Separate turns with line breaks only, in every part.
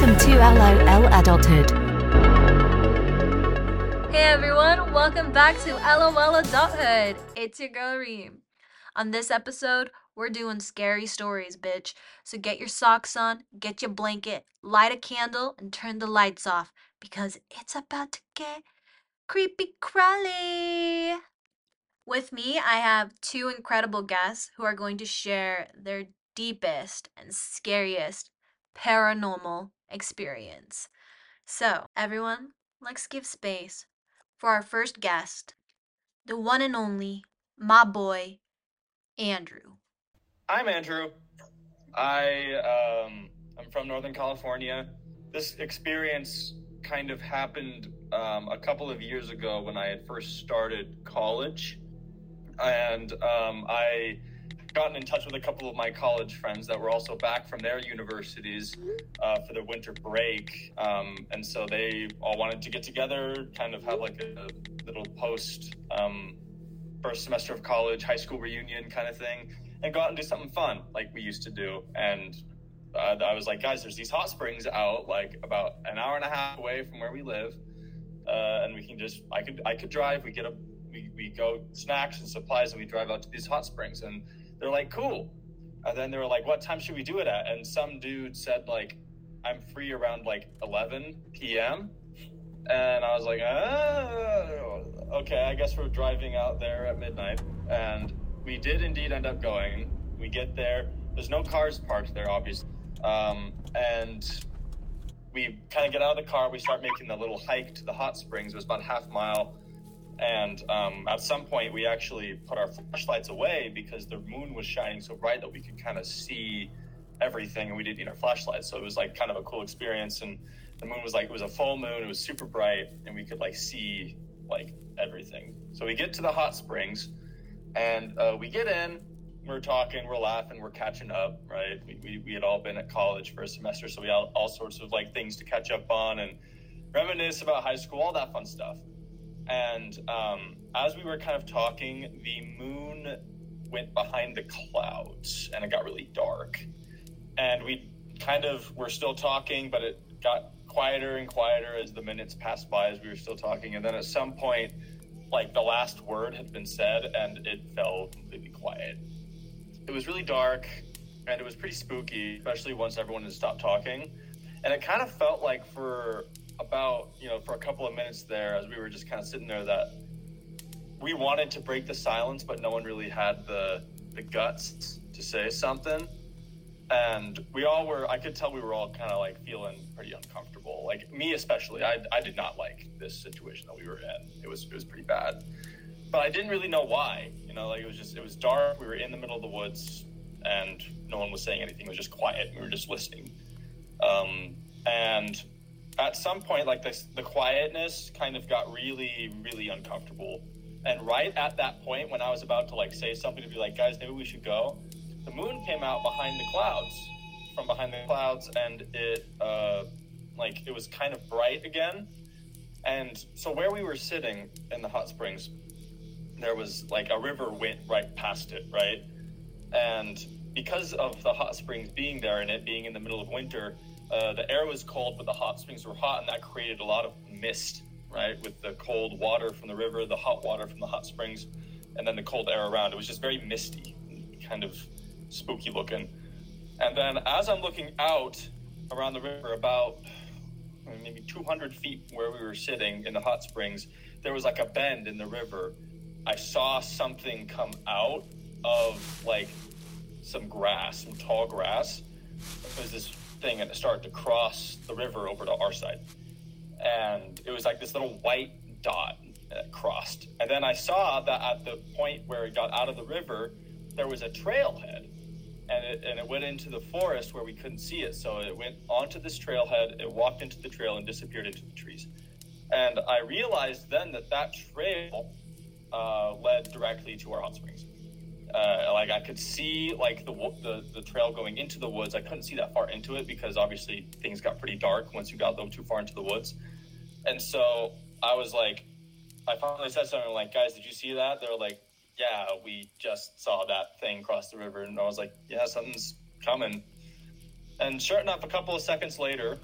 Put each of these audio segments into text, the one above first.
Welcome to LOL Adulthood.
Hey everyone, welcome back to LOL Adulthood. It's your girl Reem. On this episode, we're doing scary stories, bitch. So get your socks on, get your blanket, light a candle, and turn the lights off because it's about to get creepy crawly. With me, I have two incredible guests who are going to share their deepest and scariest paranormal experience. So, everyone, let's give space for our first guest, the one and only, my boy, Andrew.
I'm Andrew. I um, I'm from Northern California. This experience kind of happened um, a couple of years ago when I had first started college, and um, I gotten in touch with a couple of my college friends that were also back from their universities uh, for the winter break. Um, and so they all wanted to get together, kind of have like a little post um, first semester of college, high school reunion kind of thing, and go out and do something fun like we used to do. And uh, I was like, guys, there's these hot springs out like about an hour and a half away from where we live. Uh, and we can just, I could, I could drive. We get a, we, we go snacks and supplies, and we drive out to these hot springs. And they're like, cool. And then they were like, what time should we do it at? And some dude said, like, I'm free around like 11 p.m. And I was like, oh, okay, I guess we're driving out there at midnight. And we did indeed end up going. We get there. There's no cars parked there, obviously. Um, and we kind of get out of the car. We start making the little hike to the hot springs. It was about a half mile. And um, at some point, we actually put our flashlights away because the moon was shining so bright that we could kind of see everything, and we didn't need our flashlights. So it was like kind of a cool experience. And the moon was like it was a full moon. It was super bright, and we could like see like everything. So we get to the hot springs, and uh, we get in. We're talking, we're laughing, we're catching up, right? We, we, we had all been at college for a semester, so we had all, all sorts of like things to catch up on and reminisce about high school, all that fun stuff. And um, as we were kind of talking, the moon went behind the clouds and it got really dark. And we kind of were still talking, but it got quieter and quieter as the minutes passed by as we were still talking. And then at some point, like the last word had been said and it fell completely quiet. It was really dark and it was pretty spooky, especially once everyone had stopped talking. And it kind of felt like for about you know for a couple of minutes there as we were just kind of sitting there that we wanted to break the silence but no one really had the the guts to say something. And we all were i could tell we were all kind of like feeling pretty uncomfortable. Like me especially I, I did not like this situation that we were in. It was it was pretty bad. But i didn't really know why you know like it was just it was dark we were in the middle of the woods and no one was saying anything it was just quiet we were just listening. Um, and at some point, like the quietness kind of got really, really uncomfortable. And right at that point, when I was about to like say something to be like, guys, maybe we should go, the moon came out behind the clouds, from behind the clouds, and it, uh, like, it was kind of bright again. And so where we were sitting in the hot springs, there was like a river went right past it, right? And because of the hot springs being there and it being in the middle of winter, uh, the air was cold, but the hot springs were hot, and that created a lot of mist, right? With the cold water from the river, the hot water from the hot springs, and then the cold air around. It was just very misty, kind of spooky looking. And then as I'm looking out around the river, about maybe 200 feet where we were sitting in the hot springs, there was like a bend in the river. I saw something come out of like some grass, some tall grass. It was this thing and it started to cross the river over to our side. And it was like this little white dot that crossed. And then I saw that at the point where it got out of the river, there was a trailhead. And it, and it went into the forest where we couldn't see it. So it went onto this trailhead, it walked into the trail and disappeared into the trees. And I realized then that that trail uh, led directly to our hot springs uh, like I could see like the, the the trail going into the woods. I couldn't see that far into it because obviously things got pretty dark once you got a little too far into the woods. And so I was like, I finally said something like, "Guys, did you see that?" They're like, "Yeah, we just saw that thing cross the river." And I was like, "Yeah, something's coming." And sure enough, a couple of seconds later,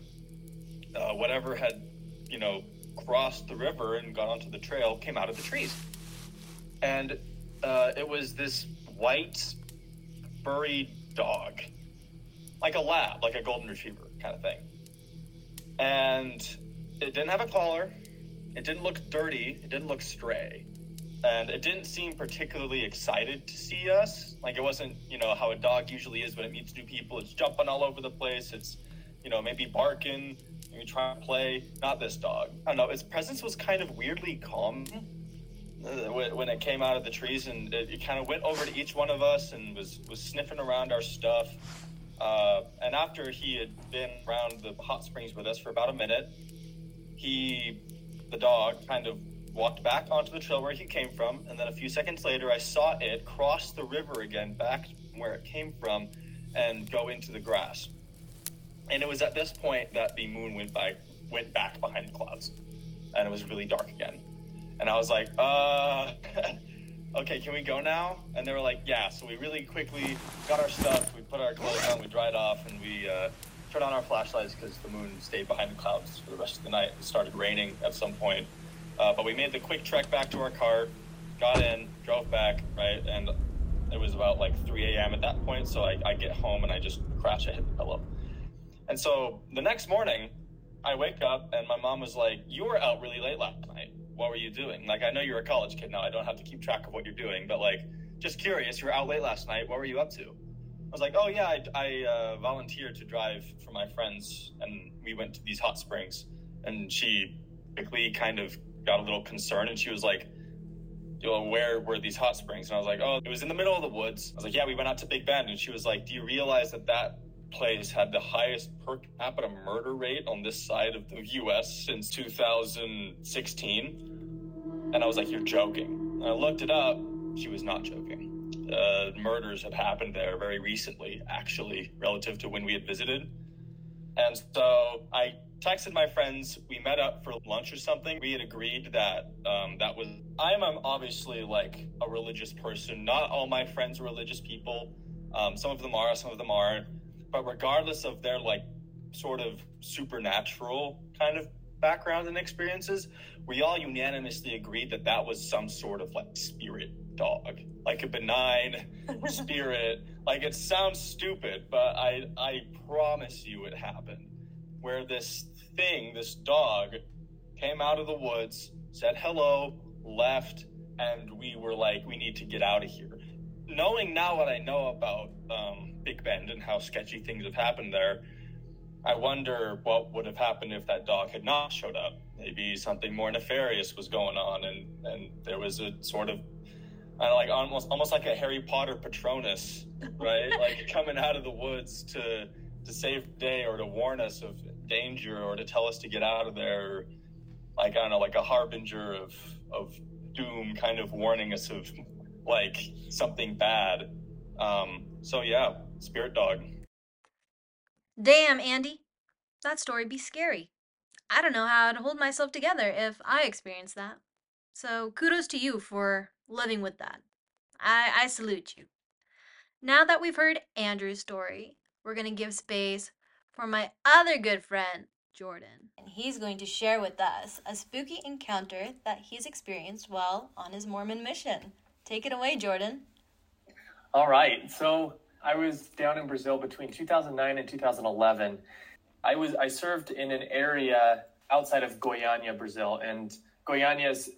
uh, whatever had, you know, crossed the river and gone onto the trail came out of the trees. And uh, it was this white, furry dog, like a lab, like a golden retriever kind of thing. And it didn't have a collar. It didn't look dirty. It didn't look stray. And it didn't seem particularly excited to see us. Like it wasn't, you know, how a dog usually is when it meets new people. It's jumping all over the place. It's, you know, maybe barking, maybe trying to play. Not this dog. I don't know. Its presence was kind of weirdly calm when it came out of the trees, and it, it kind of went over to each one of us and was was sniffing around our stuff. Uh, and after he had been around the hot springs with us for about a minute, he, the dog, kind of walked back onto the trail where he came from. And then a few seconds later, I saw it cross the river again back where it came from and go into the grass. And it was at this point that the moon went by went back behind the clouds, and it was really dark again. And I was like, uh. okay, can we go now? And they were like, yeah. So we really quickly got our stuff, we put our clothes on, we dried off, and we uh, turned on our flashlights because the moon stayed behind the clouds for the rest of the night. It started raining at some point. Uh, but we made the quick trek back to our car, got in, drove back, right? And it was about like 3 a.m. at that point. So I, I get home and I just crash, I hit the pillow. And so the next morning, I wake up and my mom was like, You were out really late last what were you doing? Like, I know you're a college kid now. I don't have to keep track of what you're doing, but like, just curious. You were out late last night. What were you up to? I was like, oh yeah, I, I uh, volunteered to drive for my friends, and we went to these hot springs. And she quickly kind of got a little concerned, and she was like, you know, where were these hot springs? And I was like, oh, it was in the middle of the woods. I was like, yeah, we went out to Big Bend, and she was like, do you realize that that place had the highest per capita murder rate on this side of the US since 2016. And I was like, You're joking. And I looked it up. She was not joking. Uh, murders had happened there very recently, actually, relative to when we had visited. And so I texted my friends. We met up for lunch or something. We had agreed that um, that was. I'm, I'm obviously like a religious person. Not all my friends are religious people. Um, some of them are, some of them aren't but regardless of their like sort of supernatural kind of background and experiences, we all unanimously agreed that that was some sort of like spirit dog, like a benign spirit. Like it sounds stupid, but I I promise you it happened. Where this thing, this dog, came out of the woods, said hello, left, and we were like, we need to get out of here. Knowing now what I know about um, Big Bend and how sketchy things have happened there. I wonder what would have happened if that dog had not showed up. Maybe something more nefarious was going on, and and there was a sort of, I like almost almost like a Harry Potter Patronus, right? like coming out of the woods to to save the day or to warn us of danger or to tell us to get out of there. Like I don't know, like a harbinger of of doom, kind of warning us of like something bad. Um, so yeah, spirit dog.
Damn, Andy. That story be scary. I don't know how I'd hold myself together if I experienced that. So kudos to you for living with that. I, I salute you. Now that we've heard Andrew's story, we're going to give space for my other good friend, Jordan. And he's going to share with us a spooky encounter that he's experienced while on his Mormon mission. Take it away, Jordan.
All right. So I was down in Brazil between 2009 and 2011. I was I served in an area outside of Goiânia, Brazil, and Goiânia is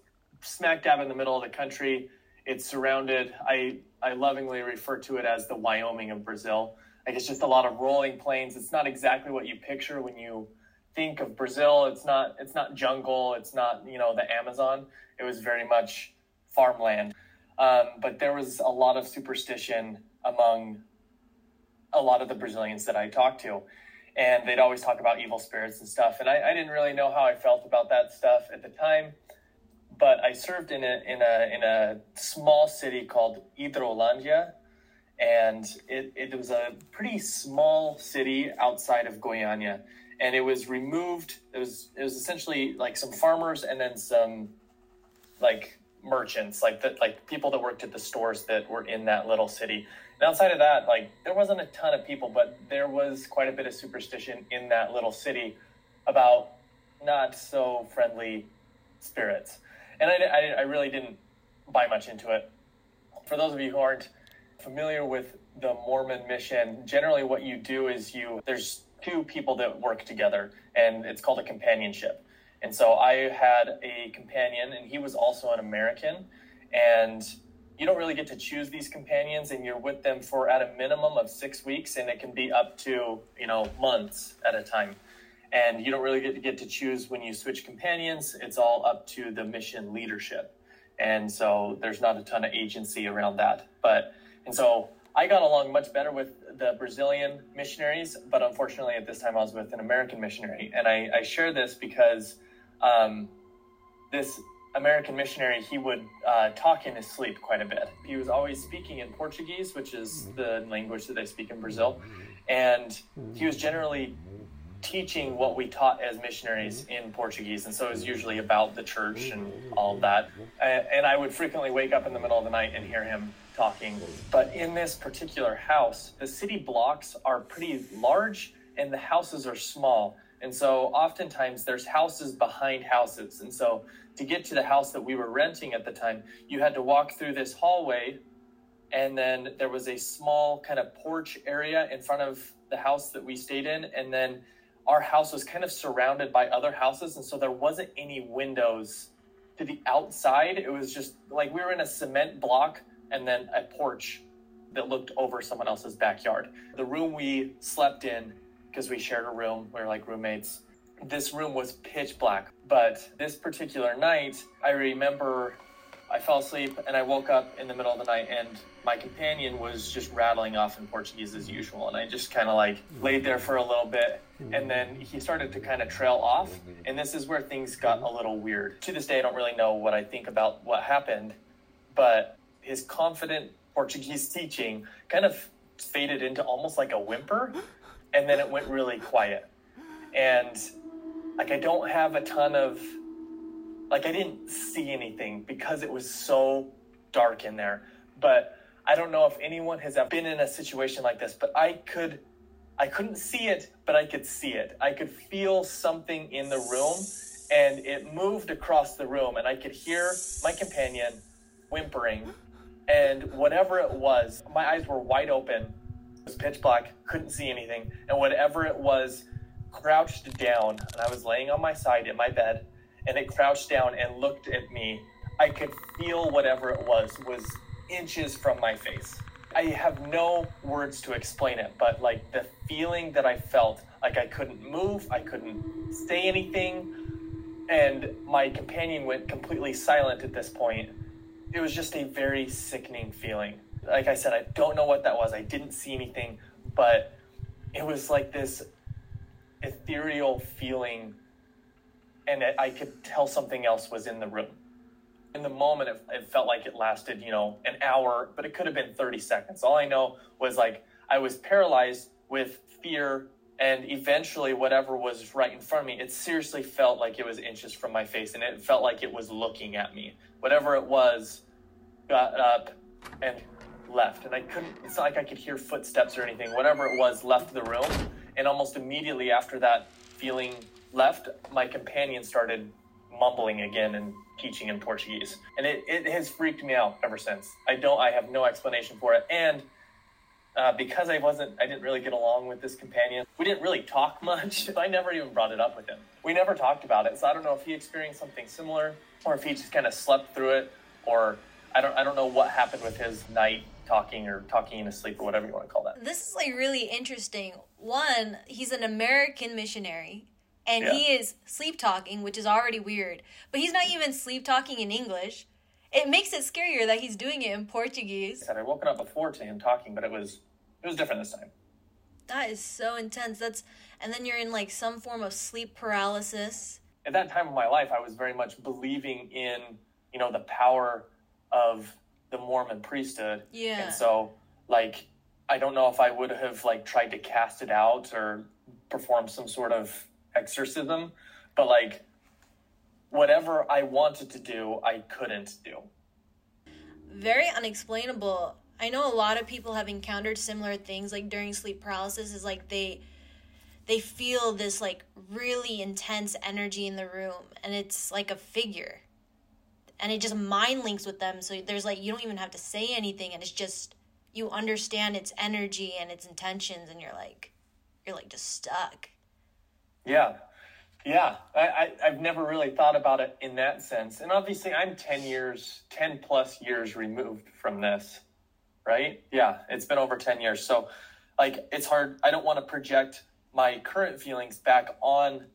smack dab in the middle of the country. It's surrounded. I I lovingly refer to it as the Wyoming of Brazil. Like it's just a lot of rolling plains. It's not exactly what you picture when you think of Brazil. It's not it's not jungle. It's not you know the Amazon. It was very much farmland. Um, but there was a lot of superstition among a lot of the Brazilians that I talked to. And they'd always talk about evil spirits and stuff. And I, I didn't really know how I felt about that stuff at the time. But I served in a, in a, in a small city called Hidrolândia. And it, it was a pretty small city outside of Goiânia. And it was removed. It was, it was essentially like some farmers and then some like merchants, like the, like people that worked at the stores that were in that little city and outside of that, like there wasn't a ton of people, but there was quite a bit of superstition in that little city about not so friendly spirits. And I, I, I really didn't buy much into it. For those of you who aren't familiar with the Mormon mission, generally what you do is you, there's two people that work together, and it's called a companionship. And so I had a companion, and he was also an American. And you don't really get to choose these companions, and you're with them for at a minimum of six weeks, and it can be up to you know months at a time. And you don't really get to get to choose when you switch companions. It's all up to the mission leadership, and so there's not a ton of agency around that. But and so I got along much better with the Brazilian missionaries, but unfortunately at this time I was with an American missionary, and I, I share this because um, this American missionary, he would uh, talk in his sleep quite a bit. He was always speaking in Portuguese, which is mm-hmm. the language that they speak in Brazil. Mm-hmm. And he was mm-hmm. generally teaching what we taught as missionaries in Portuguese. And so it was usually about the church and all of that. And I would frequently wake up in the middle of the night and hear him talking. But in this particular house, the city blocks are pretty large and the houses are small. And so oftentimes there's houses behind houses. And so to get to the house that we were renting at the time, you had to walk through this hallway and then there was a small kind of porch area in front of the house that we stayed in. And then our house was kind of surrounded by other houses and so there wasn't any windows to the outside. It was just like we were in a cement block and then a porch that looked over someone else's backyard. The room we slept in because we shared a room we were like roommates this room was pitch black. But this particular night, I remember I fell asleep and I woke up in the middle of the night and my companion was just rattling off in Portuguese as usual. And I just kind of like laid there for a little bit and then he started to kind of trail off. And this is where things got a little weird. To this day, I don't really know what I think about what happened, but his confident Portuguese teaching kind of faded into almost like a whimper and then it went really quiet. And like I don't have a ton of like I didn't see anything because it was so dark in there. But I don't know if anyone has ever been in a situation like this, but I could I couldn't see it, but I could see it. I could feel something in the room and it moved across the room and I could hear my companion whimpering and whatever it was, my eyes were wide open. Was pitch black, couldn't see anything, and whatever it was crouched down and I was laying on my side in my bed and it crouched down and looked at me. I could feel whatever it was was inches from my face. I have no words to explain it, but like the feeling that I felt, like I couldn't move, I couldn't say anything, and my companion went completely silent at this point. It was just a very sickening feeling. Like I said, I don't know what that was. I didn't see anything, but it was like this ethereal feeling and I could tell something else was in the room. In the moment, it, it, felt like it lasted, you know, an hour, but it could have been 30 seconds. All I know was like I was paralyzed with fear, and eventually, whatever was right in front of me, it seriously felt like it was inches from my face, and it felt like it was looking at me. Whatever it was, got up and left, and I couldn't. It's not like I could hear footsteps or anything. Whatever it was, left the room and almost immediately after that feeling left, my companion started mumbling again and teaching in Portuguese. And it, it has freaked me out ever since. I don't, I have no explanation for it. And uh, because I wasn't, I didn't really get along with this companion. We didn't really talk much. I never even brought it up with him. We never talked about it. So I don't know if he experienced something similar or if he just kind of slept through it or I don't, I don't know what happened with his night talking or talking in his sleep or whatever you want to call that.
This is like really interesting. One, he's an American missionary and yeah. he is sleep talking, which is already weird. But he's not even sleep talking in English. It makes it scarier that he's doing it in Portuguese.
I woke woken up before to him talking, but it was it was different this time.
That is so intense. That's and then you're in like some form of sleep paralysis.
At that time of my life, I was very much believing in you know the power of the Mormon priesthood.
Yeah.
And so, like, I don't know if I would have like tried to cast it out or perform some sort of exorcism, but like, whatever I wanted to do, I couldn't do.
Very unexplainable. I know a lot of people have encountered similar things like during sleep paralysis is like they they feel this like really intense energy in the room and it's like a figure and it just mind links with them so there's like you don't even have to say anything and it's just you understand its energy and its intentions and you're like you're like just stuck
Yeah. Yeah. I, I, I've never really thought about it in that sense. And obviously, I'm 10 years, 10 plus years removed from this, right? Yeah. It's been over 10 years. So, like, it's hard. I don't want to project my current feelings back on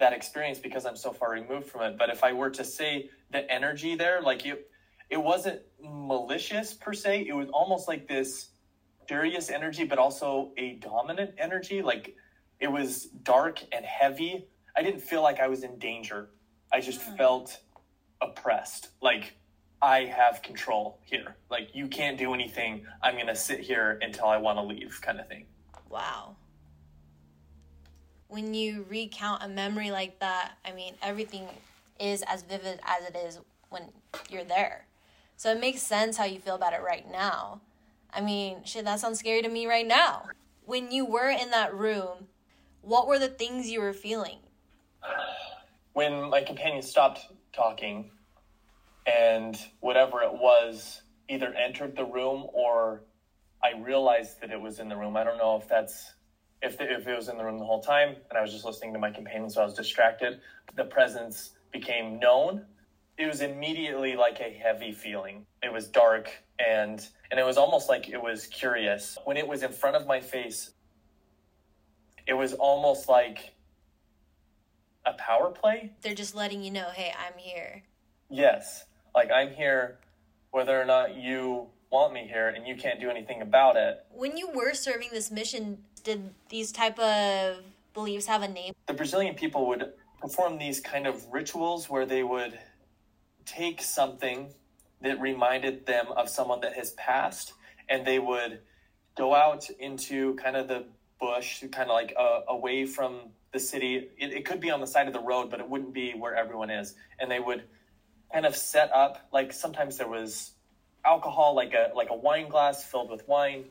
that experience because I'm so far removed from it. But if I were to say the energy there, like, it, it wasn't malicious per se, it was almost like this curious energy, but also a dominant energy. Like, it was dark and heavy. I didn't feel like I was in danger. I just hmm. felt oppressed. Like I have control here. Like you can't do anything. I'm going to sit here until I want to leave kind of thing.
wow when you recount a memory like that i mean everything is as vivid as it is when you're there. So it makes sense how you feel about it right now. I mean shit that sounds scary to me right now. When you were in that room what were the things you were feeling?
When my companion stopped talking and whatever it was either entered the room or I realized that it was in the room. I don't know if that's if the, if it was in the room the whole time and I was just listening to my companion so I was distracted. The presence became known. It was immediately like a heavy feeling. It was dark and and it was almost like it was curious. When it was in front of my face, it was almost like a power play
they're just letting you know hey i'm here
Yes. Like I'm here whether or not you want me here and you can't do anything about it.
when you were serving this mission did these type of beliefs have a name
The Brazilian people would perform these kind of rituals where they would take something that reminded them of someone that has passed and they would go out into kind of the bush, kind of like uh, away from the city. It, it could be on the side of the road, but it wouldn't be where everyone is. And they would kind of set up like sometimes there was alcohol like a like a wine glass filled with wine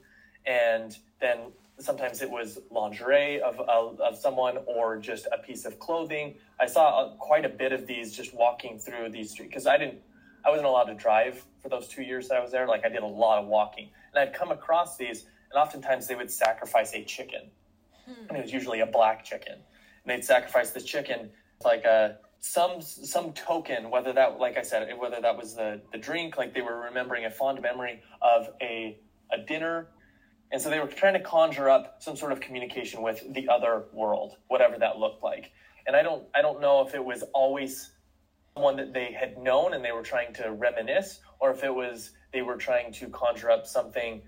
and then sometimes it was lingerie of, of, of someone or just a piece of clothing. I saw uh, quite a bit of these just walking through these streets because i didn't i wasn't allowed to drive for those two years that i was there. Like i did a lot of walking. And i'd come across these and oftentimes they would sacrifice a chicken. And it was usually a black chicken. And they'd sacrifice this chicken like a some some token whether that like i said whether that was the the drink like they were remembering a fond memory of a a dinner and so they were trying to conjure up some sort of communication with the other world whatever that looked like and i don't i don't know if it was always someone that they had known and they were trying to reminisce or if it was they were trying to conjure up something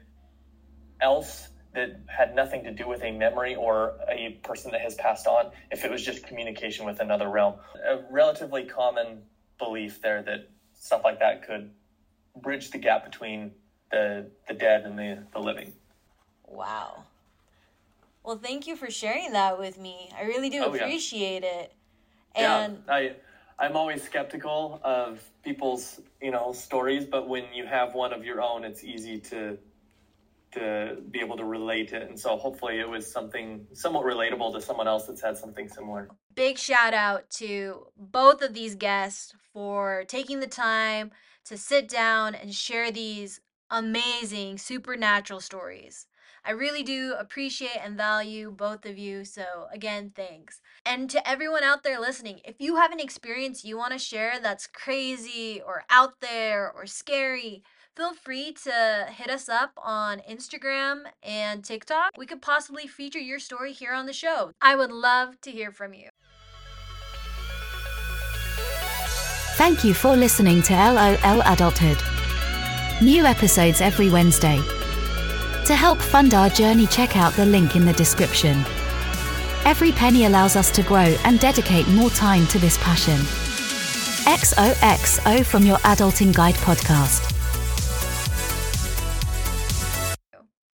else that had nothing to do with a memory or a person that has passed on, if it was just communication with another realm. A relatively common belief there that stuff like that could bridge the gap between the the dead and the, the living.
Wow. Well, thank you for sharing that with me. I really do
Oh, yeah.
appreciate it. And
yeah, I I'm always skeptical of people's, you know, stories, but when you have one of your own, it's easy to to be able to relate it. And so hopefully it was something somewhat relatable to someone else that's had something similar.
big shout out to both of these guests for taking the time to sit down and share these amazing supernatural stories. I really do appreciate and value both of you. So, again, thanks. And to everyone out there listening, if you have an experience you want to share that's crazy or out there or scary, feel free to hit us up on Instagram and TikTok. We could possibly feature your story here on the show. I would love to hear from you.
Thank you for listening to LOL Adulthood. New episodes every Wednesday. To help fund our journey, check out the link in the description. Every penny allows us to grow and dedicate more time to this passion. XOXO from your Adulting Guide podcast.